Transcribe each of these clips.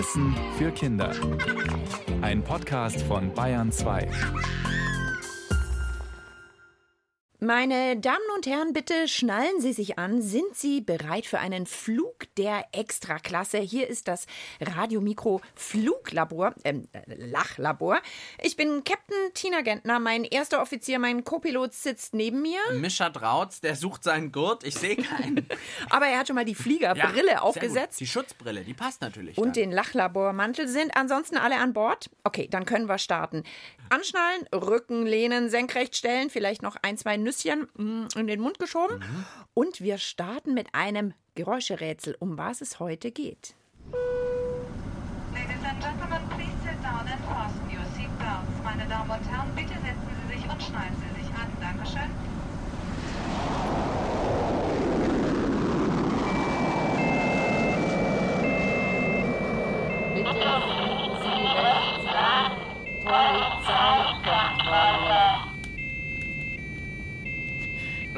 Wissen für Kinder. Ein Podcast von Bayern 2. Meine Damen und Herren, bitte schnallen Sie sich an. Sind Sie bereit für einen Flug der Extraklasse? Hier ist das Radiomikro Fluglabor, ähm, Lachlabor. Ich bin Captain Tina Gentner. Mein erster Offizier, mein Co-Pilot sitzt neben mir. Mischa Drautz, der sucht seinen Gurt. Ich sehe keinen. Aber er hat schon mal die Fliegerbrille Ja, aufgesetzt. Die Schutzbrille, die passt natürlich. Und dann. den Lachlabormantel sind ansonsten alle an Bord? Okay, dann können wir starten. Anschnallen, Rücken lehnen, senkrecht stellen, vielleicht noch ein, zwei Nüsschen mm, in den Mund geschoben. Und wir starten mit einem Geräuscherätsel, um was es heute geht. Ladies and gentlemen, please sit down and fasten your seatbelts. Meine Damen und Herren, bitte setzen Sie sich und schnallen Sie sich an. Dankeschön. Bitte finden Sie rechts an. Polizeikontrolle.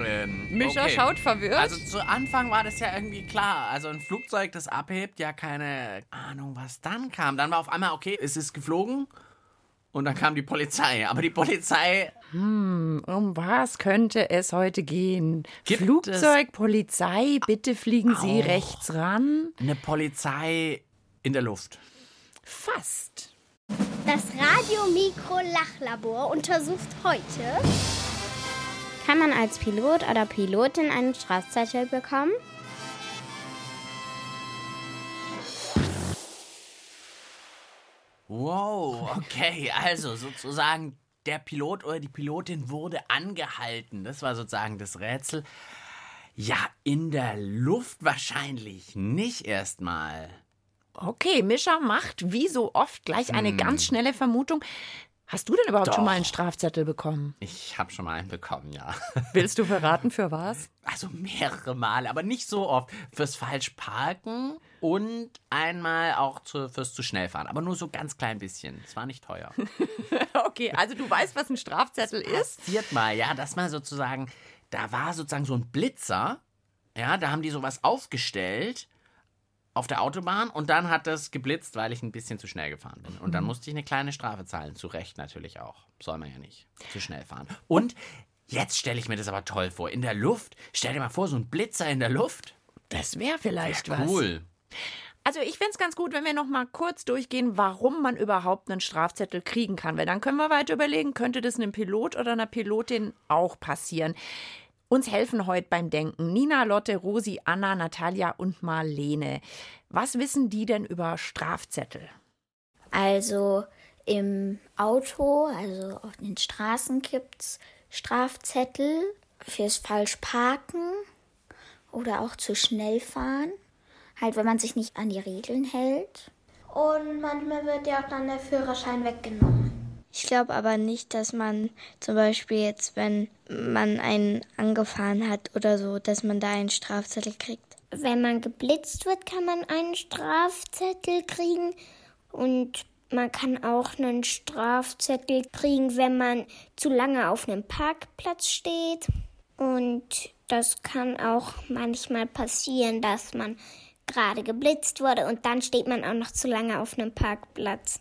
Ähm, Mischa okay. schaut verwirrt. Also zu Anfang war das ja irgendwie klar. Also ein Flugzeug, das abhebt, ja keine Ahnung, was dann kam. Dann war auf einmal, okay, es ist geflogen und dann kam die Polizei. Aber die Polizei, um was könnte es heute gehen? Gibt Flugzeug, Polizei, bitte fliegen Sie rechts ran. eine Polizei in der Luft. Fast. Das Radiomikro-Lachlabor untersucht heute, Kann man als Pilot oder Pilotin einen Strafzettel bekommen? Wow, okay, also sozusagen der Pilot oder die Pilotin wurde angehalten. Das war sozusagen das Rätsel. Ja, in der Luft wahrscheinlich nicht erstmal. Okay, Mischa macht wie so oft gleich eine ganz schnelle Vermutung. Hast du denn überhaupt Doch. schon mal einen Strafzettel bekommen? Ich habe schon mal einen bekommen, ja. Willst du verraten, für was? Also mehrere Male, aber nicht so oft. Fürs Falschparken und einmal auch zu, fürs zu schnell fahren. Aber nur so ganz klein bisschen. Es war nicht teuer. Okay, also du weißt, was ein Strafzettel ist? passiert mal, ja, dass man sozusagen, da war sozusagen so ein Blitzer, ja, da haben die sowas aufgestellt auf der Autobahn und dann hat das geblitzt, weil ich ein bisschen zu schnell gefahren bin. Und dann musste ich eine kleine Strafe zahlen, zu Recht natürlich auch. Soll man ja nicht zu schnell fahren. Und jetzt stelle ich mir das aber toll vor. In der Luft, stell dir mal vor, so ein Blitzer in der Luft. Das wäre vielleicht was. Cool. Also ich fände es ganz gut, wenn wir noch mal kurz durchgehen, warum man überhaupt einen Strafzettel kriegen kann. Weil dann können wir weiter überlegen, könnte das einem Pilot oder einer Pilotin auch passieren. Uns helfen heute beim Denken Nina, Lotte, Rosi, Anna, Natalia und Marlene. Was wissen die denn über Strafzettel? also im Auto, also auf den Straßen gibt's Strafzettel fürs Falschparken oder auch zu schnell fahren. Halt, wenn man sich nicht an die Regeln hält. Und manchmal wird ja auch dann der Führerschein weggenommen. Ich glaube aber nicht, dass man zum Beispiel jetzt, wenn man einen angefahren hat oder so, dass man da einen Strafzettel kriegt. Wenn man geblitzt wird, kann man einen Strafzettel kriegen. Und man kann auch einen Strafzettel kriegen, wenn man zu lange auf einem Parkplatz steht. Und das kann auch manchmal passieren, dass man gerade geblitzt wurde und dann steht man auch noch zu lange auf einem Parkplatz.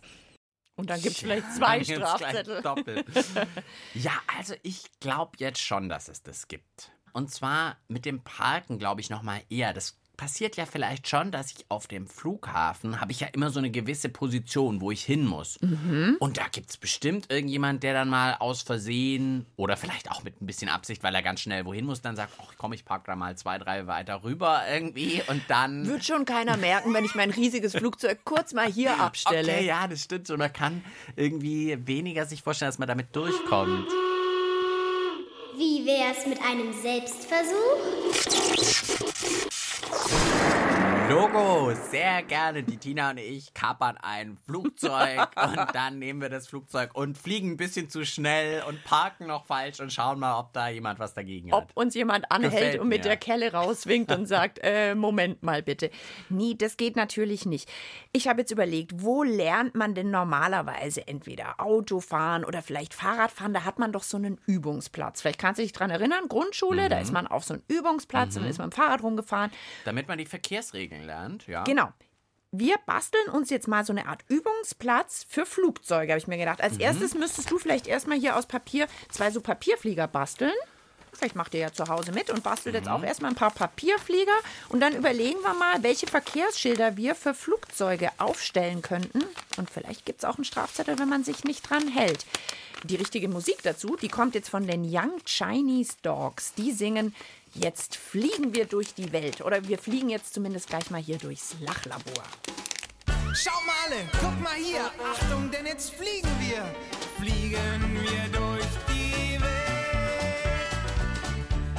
Und dann gibt es vielleicht zwei gleich Strafzettel. Doppelt. ja, also ich glaube jetzt schon, dass es das gibt. Und zwar mit dem Parken glaube ich noch mal eher. Das passiert ja vielleicht schon, dass ich auf dem Flughafen habe ich ja immer so eine gewisse Position, wo ich hin muss. Und da gibt es bestimmt irgendjemand, der dann mal aus Versehen oder vielleicht auch mit ein bisschen Absicht, weil er ganz schnell wohin muss, dann sagt, ach komm, ich park da mal zwei, drei weiter rüber irgendwie und dann... Wird schon keiner merken, wenn ich mein riesiges Flugzeug kurz mal hier abstelle. Okay, ja, das stimmt. Und man kann irgendwie weniger sich vorstellen, dass man damit durchkommt. Wie wär's mit einem Selbstversuch? Logo, sehr gerne. Die Tina und ich kapern ein Flugzeug und dann nehmen wir das Flugzeug und fliegen ein bisschen zu schnell und parken noch falsch und schauen mal, ob da jemand was dagegen hat. ob uns jemand anhält Gefällt und mit mir. der Kelle rauswinkt und sagt, äh, Moment mal bitte. Nie, das geht natürlich nicht. Ich habe jetzt überlegt, wo lernt man denn normalerweise entweder Autofahren oder vielleicht Fahrradfahren? Da hat man doch so einen Übungsplatz. Vielleicht kannst du dich dran erinnern, Grundschule, da Mhm. ist man auf so einem Übungsplatz und ist mit dem Fahrrad rumgefahren. Damit man die Verkehrsregeln lernt, ja. Genau. wir basteln uns jetzt mal so eine Art Übungsplatz für Flugzeuge, habe ich mir gedacht. Als erstes müsstest du vielleicht erstmal hier aus Papier zwei so Papierflieger basteln. Vielleicht macht ihr ja zu Hause mit und bastelt jetzt auch erstmal ein paar Papierflieger. Und dann überlegen wir mal, welche Verkehrsschilder wir für Flugzeuge aufstellen könnten. Und vielleicht gibt es auch einen Strafzettel, wenn man sich nicht dran hält. Die richtige Musik dazu, die kommt jetzt von den Young Chinese Dogs. Die singen Jetzt fliegen wir durch die Welt. Oder wir fliegen jetzt zumindest gleich mal hier durchs Lachlabor. Schau mal alle, guck mal hier. Achtung, denn jetzt fliegen wir. Fliegen wir durch die Welt.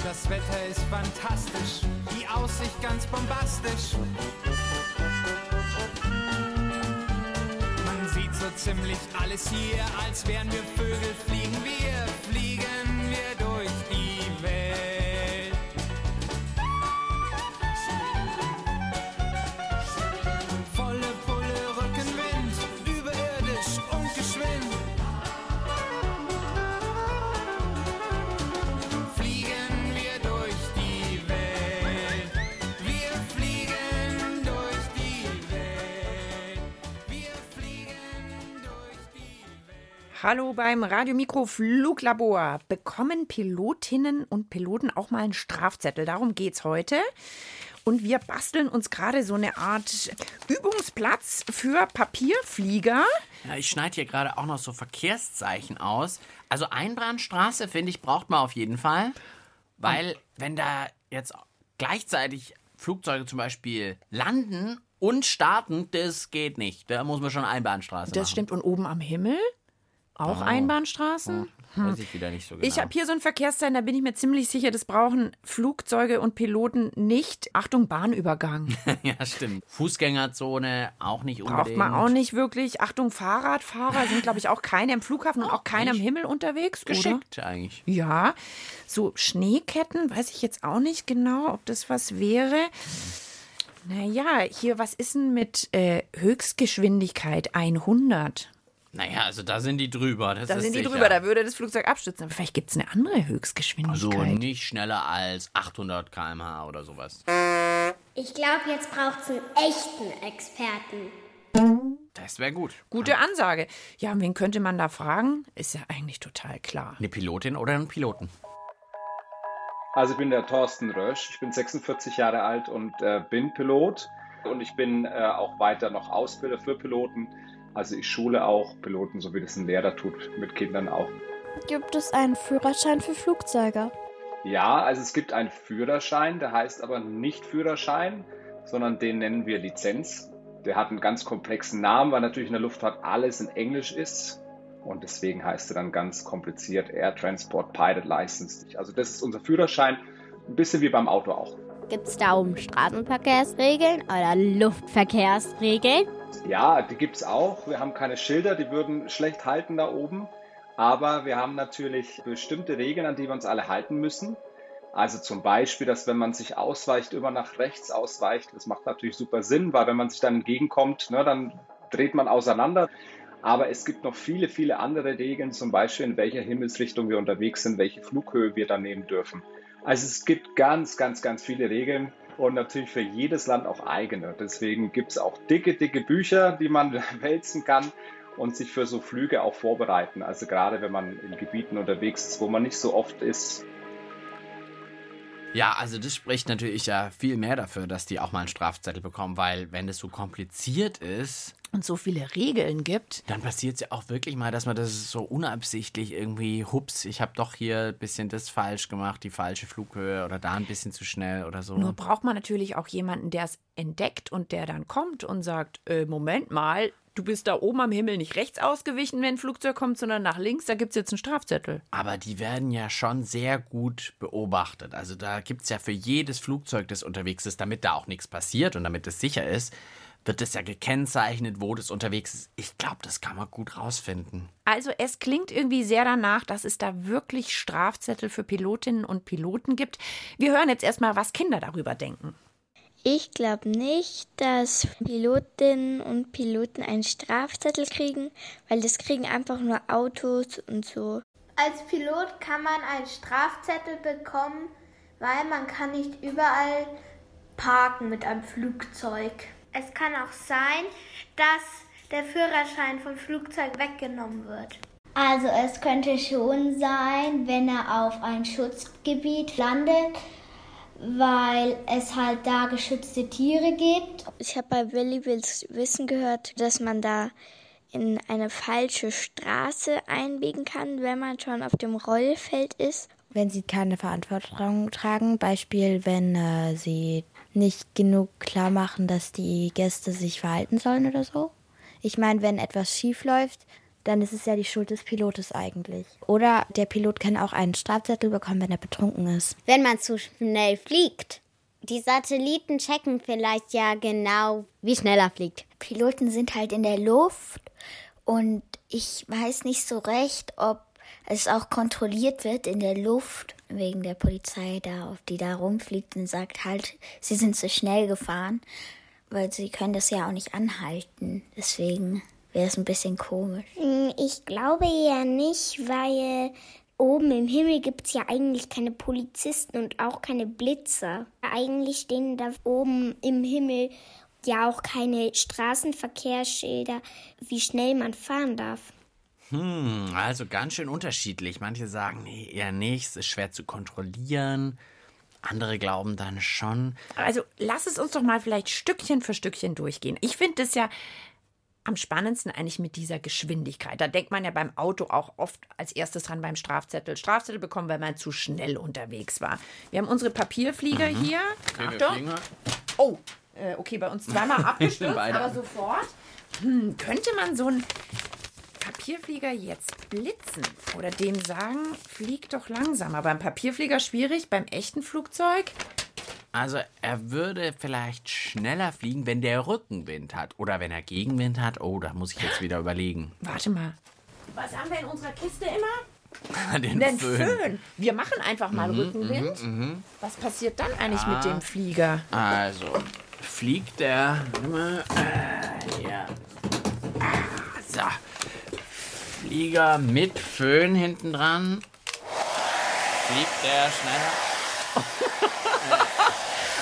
Das Wetter ist fantastisch, die Aussicht ganz bombastisch. Man sieht so ziemlich alles hier, als wären wir Vögel. Fliegen wir, fliegen wir Hallo beim Radiomikro Fluglabor. Bekommen Pilotinnen und Piloten auch mal einen Strafzettel? Darum geht's heute. Und wir basteln uns gerade so eine Art Übungsplatz für Papierflieger. Ja, ich schneide hier gerade auch noch so Verkehrszeichen aus. Also Einbahnstraße, finde ich, braucht man auf jeden Fall. Weil, wenn da jetzt gleichzeitig Flugzeuge zum Beispiel landen und starten, das geht nicht. Da muss man schon Einbahnstraße Das machen. stimmt. Und oben am Himmel auch Einbahnstraßen. Weiß ich wieder nicht so genau. Ich habe hier so ein Verkehrszeichen, da bin ich mir ziemlich sicher, das brauchen Flugzeuge und Piloten nicht. Achtung, Bahnübergang. ja, stimmt. Fußgängerzone auch nicht Braucht unbedingt. man auch nicht wirklich. Achtung, Fahrradfahrer sind, glaube ich, auch keine im Flughafen und auch keine am Himmel unterwegs, oder? Geschickt eigentlich. Ja, so Schneeketten, weiß ich jetzt auch nicht genau, ob das was wäre. Naja, hier, was ist denn mit äh, Höchstgeschwindigkeit 100? Naja, also da sind die drüber. Das Da ist sind die sicher. drüber, da würde das Flugzeug abstürzen. Aber vielleicht gibt es eine andere Höchstgeschwindigkeit. Also nicht schneller als 800 km/h oder sowas. Ich glaube, jetzt braucht es einen echten Experten. Das wäre gut. Gute Ansage. Ja, und wen könnte man da fragen? Ist ja eigentlich total klar. Eine Pilotin oder einen Piloten? Also ich bin der Thorsten Rösch, ich bin 46 Jahre alt und äh, bin Pilot und ich bin äh, auch weiter noch Ausbilder für Piloten. Also ich schule auch Piloten, so wie das ein Lehrer tut, mit Kindern auch. Gibt es einen Führerschein für Flugzeuge? Ja, also es gibt einen Führerschein, der heißt aber nicht Führerschein, sondern den nennen wir Lizenz. Der hat einen ganz komplexen Namen, weil natürlich in der Luftfahrt alles in Englisch ist. Und deswegen heißt er dann ganz kompliziert Air Transport Pilot License. Also das ist unser Führerschein, ein bisschen wie beim Auto auch. Gibt es da oben Straßenverkehrsregeln oder Luftverkehrsregeln? Ja, die gibt es auch. Wir haben keine Schilder, die würden schlecht halten da oben. Aber wir haben natürlich bestimmte Regeln, an die wir uns alle halten müssen. Also zum Beispiel, dass wenn man sich ausweicht, immer nach rechts ausweicht. Das macht natürlich super Sinn, weil wenn man sich dann entgegenkommt, ne, dann dreht man auseinander. Aber es gibt noch viele, viele andere Regeln, zum Beispiel in welcher Himmelsrichtung wir unterwegs sind, welche Flughöhe wir dann nehmen dürfen. Also es gibt ganz, ganz, ganz viele Regeln und natürlich für jedes Land auch eigene. Deswegen gibt es auch dicke, dicke Bücher, die man wälzen kann und sich für so Flüge auch vorbereiten. Also gerade wenn man in Gebieten unterwegs ist, wo man nicht so oft ist. Ja, also das spricht natürlich ja viel mehr dafür, dass die auch mal einen Strafzettel bekommen, weil wenn das so kompliziert ist, Und so viele Regeln gibt. dann passiert es ja auch wirklich mal, dass man das so unabsichtlich irgendwie, hups, ich habe doch hier ein bisschen das falsch gemacht, die falsche Flughöhe oder da ein bisschen zu schnell oder so. Nur braucht man natürlich auch jemanden, der es entdeckt und der dann kommt und sagt, äh, Moment mal, du bist da oben am Himmel nicht rechts ausgewichen, wenn ein Flugzeug kommt, sondern nach links, da gibt es jetzt einen Strafzettel. Aber die werden ja schon sehr gut beobachtet. Also da gibt es ja für jedes Flugzeug, das unterwegs ist, damit da auch nichts passiert und damit es sicher ist, wird es ja gekennzeichnet, wo das unterwegs ist. Ich glaube, das kann man gut rausfinden. Also es klingt irgendwie sehr danach, dass es da wirklich Strafzettel für Pilotinnen und Piloten gibt. Wir hören jetzt erstmal, was Kinder darüber denken. Ich glaube nicht, dass Pilotinnen und Piloten einen Strafzettel kriegen, weil das kriegen einfach nur Autos und so. Als Pilot kann man einen Strafzettel bekommen, weil man kann nicht überall parken mit einem Flugzeug. Es kann auch sein, dass der Führerschein vom Flugzeug weggenommen wird. Also es könnte schon sein, wenn er auf ein Schutzgebiet landet, weil es halt da geschützte Tiere gibt. Ich habe bei Willi Wills Wissen gehört, dass man da in eine falsche Straße einbiegen kann, wenn man schon auf dem Rollfeld ist. Wenn sie keine Verantwortung tragen, Beispiel, wenn äh, sie nicht genug klar machen, dass die Gäste sich verhalten sollen oder so. Ich meine, wenn etwas schief läuft, dann ist es ja die Schuld des Pilotes eigentlich. Oder der Pilot kann auch einen Strafzettel bekommen, wenn er betrunken ist. Wenn man zu schnell fliegt. Die Satelliten checken vielleicht ja genau, wie schnell er fliegt. Piloten sind halt in der Luft und ich weiß nicht so recht, ob es auch kontrolliert wird in der Luft wegen der Polizei da, die da rumfliegt und sagt halt, sie sind zu schnell gefahren, weil sie können das ja auch nicht anhalten. Deswegen wäre es ein bisschen komisch. Ich glaube eher nicht, weil oben im Himmel gibt es ja eigentlich keine Polizisten und auch keine Blitzer. Eigentlich stehen da oben im Himmel ja auch keine Straßenverkehrsschilder, wie schnell man fahren darf. Hm, also ganz schön unterschiedlich. Manche sagen, nee, eher nicht, es ist schwer zu kontrollieren. Andere glauben dann schon. Also lass es uns doch mal vielleicht Stückchen für Stückchen durchgehen. Ich finde es ja am spannendsten eigentlich mit dieser Geschwindigkeit. Da denkt man ja beim Auto auch oft als erstes dran beim Strafzettel. Strafzettel bekommen, weil man zu schnell unterwegs war. Wir haben unsere Papierflieger Mhm. hier. Okay, Achtung. Oh, äh, okay, bei uns zweimal abgestürzt, Beide. aber sofort. Hm, könnte man so einen Papierflieger jetzt blitzen oder dem sagen, flieg doch langsamer? Beim Papierflieger schwierig, beim echten Flugzeug? Also er würde vielleicht schneller fliegen, wenn der Rückenwind hat. Oder wenn er Gegenwind hat. Oh, da muss ich jetzt wieder überlegen. Warte mal. Was haben wir in unserer Kiste immer? Den, Den Föhn. Föhn. Wir machen einfach mal Mhm, Rückenwind. mhm, mhm. Was passiert dann eigentlich mit Ah. dem Flieger? Also, fliegt der. Äh, hier. Ah, so. Flieger mit Föhn hinten dran. Fliegt der schneller?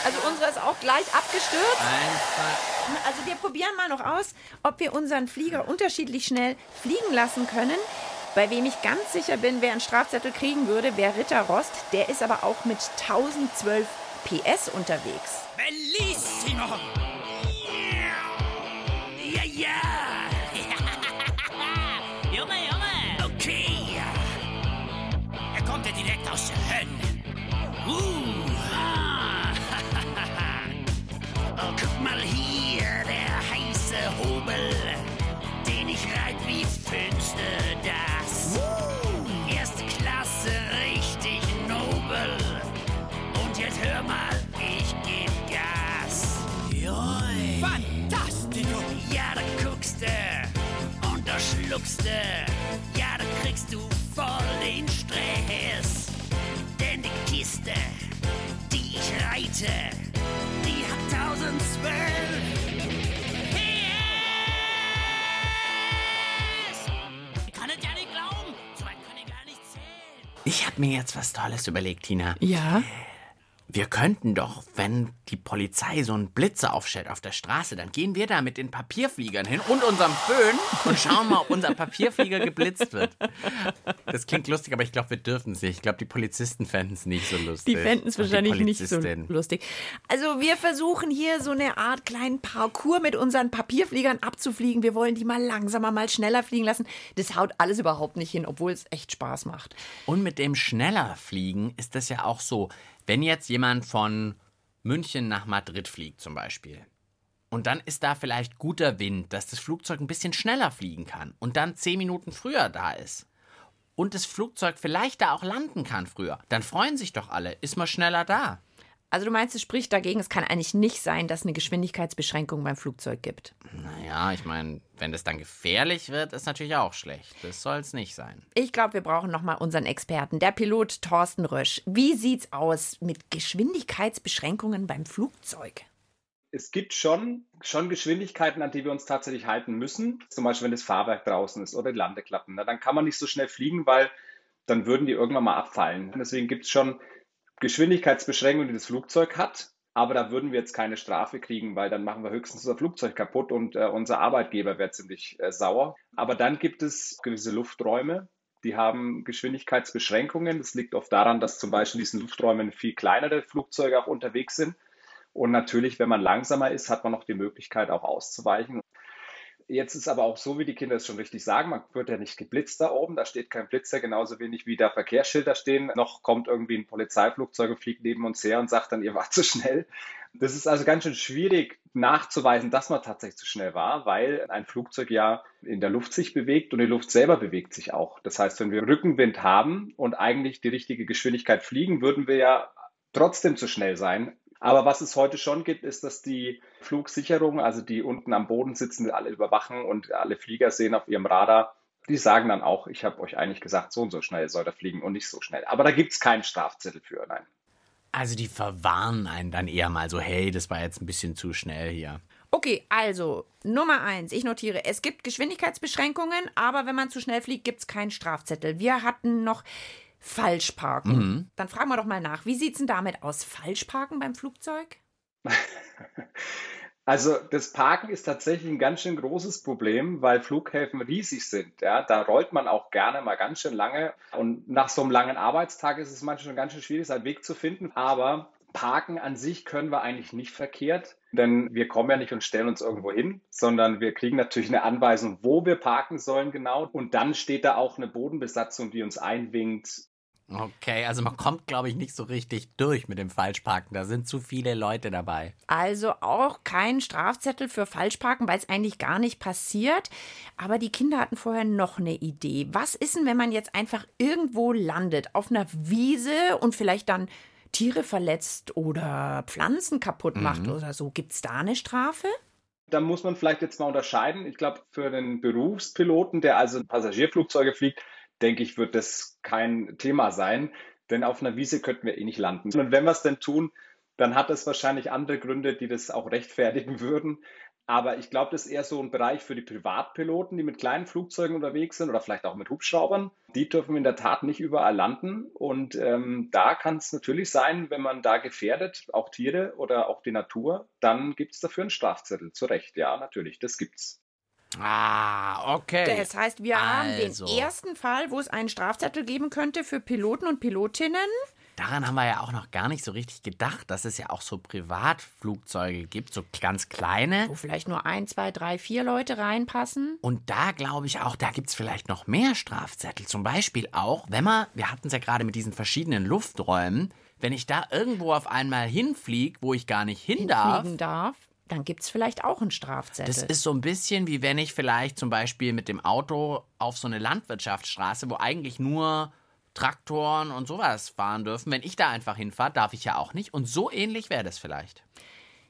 Also unsere ist auch gleich abgestürzt. Einfach. Also wir probieren mal noch aus, ob wir unseren Flieger unterschiedlich schnell fliegen lassen können. Bei wem ich ganz sicher bin, wer einen Strafzettel kriegen würde, wäre Ritter Rost. Der ist aber auch mit 1012 PS unterwegs. Bellissimo! Schluckst du. Ja, da kriegst du voll den Stress. Denn die Kiste, die ich reite, die hat 1012. PS. Ich kann es ja nicht glauben. So weit kann ich gar nicht zählen. Ich habe mir jetzt was Tolles überlegt, Tina. Ja? Wir könnten doch, wenn die Polizei so einen Blitzer aufstellt auf der Straße, dann gehen wir da mit den Papierfliegern hin und unserem Föhn und schauen mal, ob unser Papierflieger geblitzt wird. Das klingt lustig, aber ich glaube, wir dürfen es nicht. Ich glaube, die Polizisten fänden es nicht so lustig. Die fänden es wahrscheinlich nicht so lustig. Also wir versuchen hier so eine Art kleinen Parcours mit unseren Papierfliegern abzufliegen. Wir wollen die mal langsamer, mal schneller fliegen lassen. Das haut alles überhaupt nicht hin, obwohl es echt Spaß macht. Und mit dem schneller Fliegen ist das ja auch so, wenn jetzt jemand von München nach Madrid fliegt zum Beispiel. Und dann ist da vielleicht guter Wind, dass das Flugzeug ein bisschen schneller fliegen kann und dann zehn Minuten früher da ist. Und das Flugzeug vielleicht da auch landen kann früher. Dann freuen sich doch alle, ist man schneller da. Also du meinst, es spricht dagegen, es kann eigentlich nicht sein, dass es eine Geschwindigkeitsbeschränkung beim Flugzeug gibt. Naja, ich meine, wenn das dann gefährlich wird, ist natürlich auch schlecht. Das soll es nicht sein. Ich glaube, wir brauchen noch mal unseren Experten, der Pilot Thorsten Rösch. Wie sieht's aus mit Geschwindigkeitsbeschränkungen beim Flugzeug? es gibt schon, schon Geschwindigkeiten, an die wir uns tatsächlich halten müssen. Zum Beispiel, wenn das Fahrwerk draußen ist oder die Landeklappen. Na, dann kann man nicht so schnell fliegen, weil dann würden die irgendwann mal abfallen. Deswegen gibt es schon Geschwindigkeitsbeschränkungen, die das Flugzeug hat. Aber da würden wir jetzt keine Strafe kriegen, weil dann machen wir höchstens unser Flugzeug kaputt und äh, unser Arbeitgeber wäre ziemlich äh, sauer. Aber dann gibt es gewisse Lufträume, die haben Geschwindigkeitsbeschränkungen. Das liegt oft daran, dass zum Beispiel in diesen Lufträumen viel kleinere Flugzeuge auch unterwegs sind. Und natürlich, wenn man langsamer ist, hat man noch die Möglichkeit auch auszuweichen. Jetzt ist aber auch so, wie die Kinder es schon richtig sagen, man wird ja nicht geblitzt da oben, da steht kein Blitzer, genauso wenig wie da Verkehrsschilder stehen. Noch kommt irgendwie ein Polizeiflugzeug und fliegt neben uns her und sagt dann, ihr wart zu schnell. Das ist also ganz schön schwierig nachzuweisen, dass man tatsächlich zu schnell war, weil ein Flugzeug ja in der Luft sich bewegt und die Luft selber bewegt sich auch. Das heißt, wenn wir Rückenwind haben und eigentlich die richtige Geschwindigkeit fliegen, würden wir ja trotzdem zu schnell sein, aber was es heute schon gibt, ist, dass die Flugsicherung, also die unten am Boden sitzen, alle überwachen und alle Flieger sehen auf ihrem Radar, die sagen dann auch, ich habe euch eigentlich gesagt, so und so schnell soll er fliegen und nicht so schnell. Aber da gibt es keinen Strafzettel für, nein. Also die verwarnen einen dann eher mal so, hey, das war jetzt ein bisschen zu schnell hier. Okay, also Nummer eins, ich notiere, es gibt Geschwindigkeitsbeschränkungen, aber wenn man zu schnell fliegt, gibt es keinen Strafzettel. Wir hatten noch Falschparken. Mhm. Dann fragen wir doch mal nach, wie sieht es denn damit aus? Falschparken beim Flugzeug? Also das Parken ist tatsächlich ein ganz schön großes Problem, weil Flughäfen riesig sind. Ja, da rollt man auch gerne mal ganz schön lange. Und nach so einem langen Arbeitstag ist es manchmal schon ganz schön schwierig, seinen Weg zu finden. Aber Parken an sich können wir eigentlich nicht verkehrt, denn wir kommen ja nicht und stellen uns irgendwo hin, sondern wir kriegen natürlich eine Anweisung, wo wir parken sollen genau. Und dann steht da auch eine Bodenbesatzung, die uns einwinkt, Okay, also man kommt, glaube ich, nicht so richtig durch mit dem Falschparken. Da sind zu viele Leute dabei. Also auch kein Strafzettel für Falschparken, weil es eigentlich gar nicht passiert. Aber die Kinder hatten vorher noch eine Idee. Was ist denn, wenn man jetzt einfach irgendwo landet, auf einer Wiese und vielleicht dann Tiere verletzt oder Pflanzen kaputt macht mhm. oder so? Gibt es da eine Strafe? Da muss man vielleicht jetzt mal unterscheiden. Ich glaube, für den Berufspiloten, der also Passagierflugzeuge fliegt, denke ich, wird das kein Thema sein, denn auf einer Wiese könnten wir eh nicht landen. Und wenn wir es denn tun, dann hat es wahrscheinlich andere Gründe, die das auch rechtfertigen würden. Aber ich glaube, das ist eher so ein Bereich für die Privatpiloten, die mit kleinen Flugzeugen unterwegs sind oder vielleicht auch mit Hubschraubern. Die dürfen in der Tat nicht überall landen. Und ähm, da kann es natürlich sein, wenn man da gefährdet, auch Tiere oder auch die Natur, dann gibt es dafür einen Strafzettel. Zu Recht, ja, natürlich, das gibt's. Ah, okay. Das heißt, wir also. haben den also. ersten Fall, wo es einen Strafzettel geben könnte für Piloten und Pilotinnen. Daran haben wir ja auch noch gar nicht so richtig gedacht, dass es ja auch so Privatflugzeuge gibt, so ganz kleine. Wo vielleicht nur ein, zwei, drei, vier Leute reinpassen. Und da glaube ich auch, da gibt es vielleicht noch mehr Strafzettel. Zum Beispiel auch, wenn man, wir hatten es ja gerade mit diesen verschiedenen Lufträumen, wenn ich da irgendwo auf einmal hinfliege, wo ich gar nicht hin darf, darf dann gibt es vielleicht auch einen Strafzettel. Das ist so ein bisschen wie wenn ich vielleicht zum Beispiel mit dem Auto auf so eine Landwirtschaftsstraße, wo eigentlich nur Traktoren und sowas fahren dürfen. Wenn ich da einfach hinfahre, darf ich ja auch nicht. Und so ähnlich wäre das vielleicht.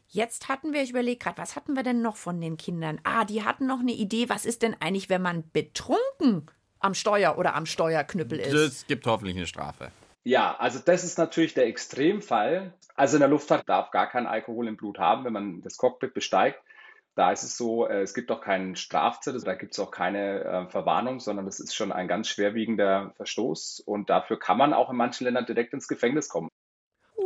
Jetzt hatten wir, ich überlege gerade, was hatten wir denn noch von den Kindern? Ah, die hatten noch eine Idee, was ist denn eigentlich, wenn man betrunken am Steuer oder am Steuerknüppel ist? Das gibt hoffentlich eine Strafe. Ja, also das ist natürlich der Extremfall. Also in der Luftfahrt darf gar kein Alkohol im Blut haben, wenn man das Cockpit besteigt. Da ist es so, äh, es gibt auch keinen Strafzettel, da gibt es auch keine äh, Verwarnung, sondern das ist schon ein ganz schwerwiegender Verstoß und dafür kann man auch in manchen Ländern direkt ins Gefängnis kommen.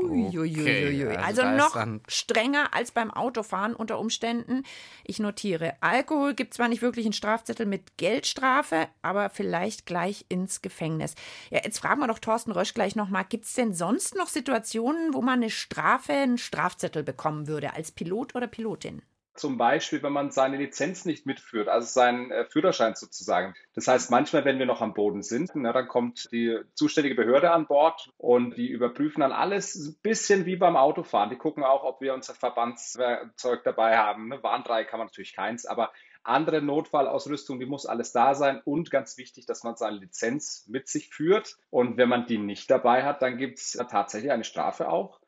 Uiuiuiui. Okay, also, also noch strenger als beim Autofahren unter Umständen. Ich notiere, Alkohol gibt zwar nicht wirklich einen Strafzettel mit Geldstrafe, aber vielleicht gleich ins Gefängnis. Ja, jetzt fragen wir doch Thorsten Rösch gleich nochmal, gibt es denn sonst noch Situationen, wo man eine Strafe, einen Strafzettel bekommen würde als Pilot oder Pilotin? Zum Beispiel, wenn man seine Lizenz nicht mitführt, also seinen äh, Führerschein sozusagen. Das heißt, manchmal, wenn wir noch am Boden sind, na, dann kommt die zuständige Behörde an Bord und die überprüfen dann alles ein bisschen wie beim Autofahren. Die gucken auch, ob wir unser Verbandszeug dabei haben. Ne? Warndreieck kann man natürlich keins, aber andere Notfallausrüstung, die muss alles da sein und ganz wichtig, dass man seine Lizenz mit sich führt. Und wenn man die nicht dabei hat, dann gibt es tatsächlich eine Strafe auch.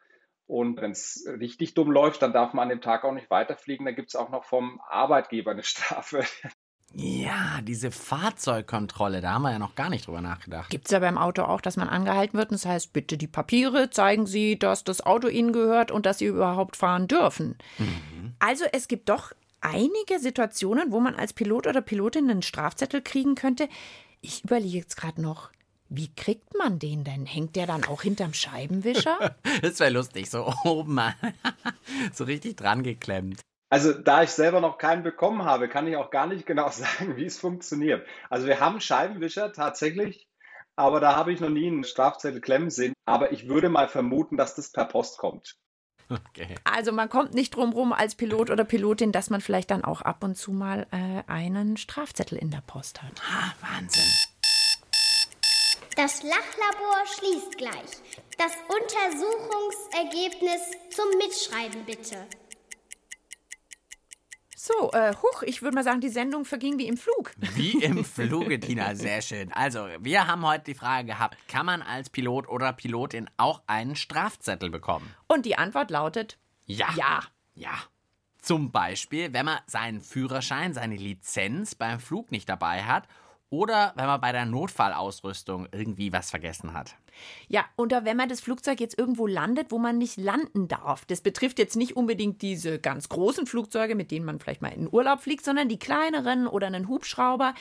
Und wenn es richtig dumm läuft, dann darf man an dem Tag auch nicht weiterfliegen. Da gibt es auch noch vom Arbeitgeber eine Strafe. Ja, diese Fahrzeugkontrolle, da haben wir ja noch gar nicht drüber nachgedacht. Gibt es ja beim Auto auch, dass man angehalten wird. Das heißt, bitte die Papiere, zeigen Sie, dass das Auto Ihnen gehört und dass Sie überhaupt fahren dürfen. Mhm. Also es gibt doch einige Situationen, wo man als Pilot oder Pilotin einen Strafzettel kriegen könnte. Ich überlege jetzt gerade noch, Wie kriegt man den denn? Hängt der dann auch hinterm Scheibenwischer? Das wäre lustig, so oben mal. so richtig dran geklemmt. Also da ich selber noch keinen bekommen habe, kann ich auch gar nicht genau sagen, wie es funktioniert. Also wir haben Scheibenwischer tatsächlich, aber da habe ich noch nie einen Strafzettel klemmen sehen. Aber ich würde mal vermuten, dass das per Post kommt. Okay. Also man kommt nicht drum rum als Pilot oder Pilotin, dass man vielleicht dann auch ab und zu mal äh, einen Strafzettel in der Post hat. Ah, Wahnsinn. Das Lachlabor schließt gleich. Das Untersuchungsergebnis zum Mitschreiben bitte. So, äh, huch, ich würde mal sagen, die Sendung verging wie im Flug. Wie im Fluge, Tina, sehr schön. Also, wir haben heute die Frage gehabt, kann man als Pilot oder Pilotin auch einen Strafzettel bekommen? Und die Antwort lautet Ja. ja. Ja. Zum Beispiel, wenn man seinen Führerschein, seine Lizenz beim Flug nicht dabei hat oder wenn man bei der Notfallausrüstung irgendwie was vergessen hat. Ja, oder wenn man das Flugzeug jetzt irgendwo landet, wo man nicht landen darf. Das betrifft jetzt nicht unbedingt diese ganz großen Flugzeuge, mit denen man vielleicht mal in Urlaub fliegt, sondern die kleineren oder einen Hubschrauber.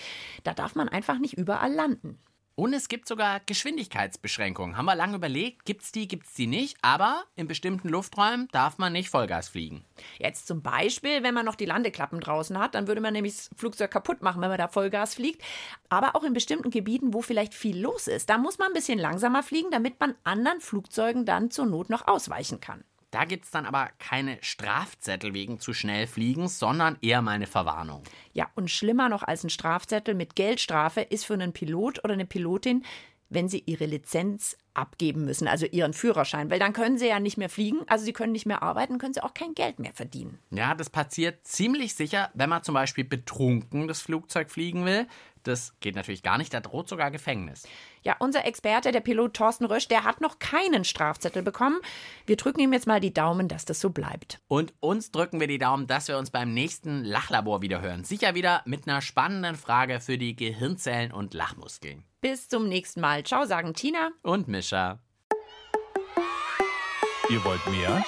Da darf man einfach nicht überall landen. Und es gibt sogar Geschwindigkeitsbeschränkungen. Haben wir lange überlegt, gibt's die, gibt's die nicht, aber in bestimmten Lufträumen darf man nicht Vollgas fliegen. Jetzt zum Beispiel, wenn man noch die Landeklappen draußen hat, dann würde man nämlich das Flugzeug kaputt machen, wenn man da Vollgas fliegt. Aber auch in bestimmten Gebieten, wo vielleicht viel los ist, da muss man ein bisschen langsamer fliegen, damit man anderen Flugzeugen dann zur Not noch ausweichen kann. Da gibt's dann aber keine Strafzettel wegen zu schnell Fliegens, sondern eher mal eine Verwarnung. Ja, und schlimmer noch als ein Strafzettel mit Geldstrafe ist für einen Pilot oder eine Pilotin, wenn sie ihre Lizenz abgeben müssen, also ihren Führerschein, weil dann können sie ja nicht mehr fliegen, also sie können nicht mehr arbeiten, können sie auch kein Geld mehr verdienen. Ja, das passiert ziemlich sicher, wenn man zum Beispiel betrunken das Flugzeug fliegen will. Das geht natürlich gar nicht, da droht sogar Gefängnis. Ja, unser Experte, der Pilot Thorsten Rösch, der hat noch keinen Strafzettel bekommen. Wir drücken ihm jetzt mal die Daumen, dass das so bleibt. Und uns drücken wir die Daumen, dass wir uns beim nächsten Lachlabor wieder hören. Sicher wieder mit einer spannenden Frage für die Gehirnzellen und Lachmuskeln. Bis zum nächsten Mal. Ciao, sagen Tina. Und Mischa. Ihr wollt mehr?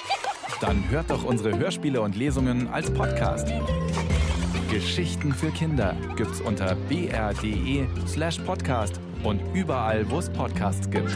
Dann hört doch unsere Hörspiele und Lesungen als Podcast. Geschichten für Kinder gibt's unter br.de slash podcast und überall, wo es Podcasts gibt.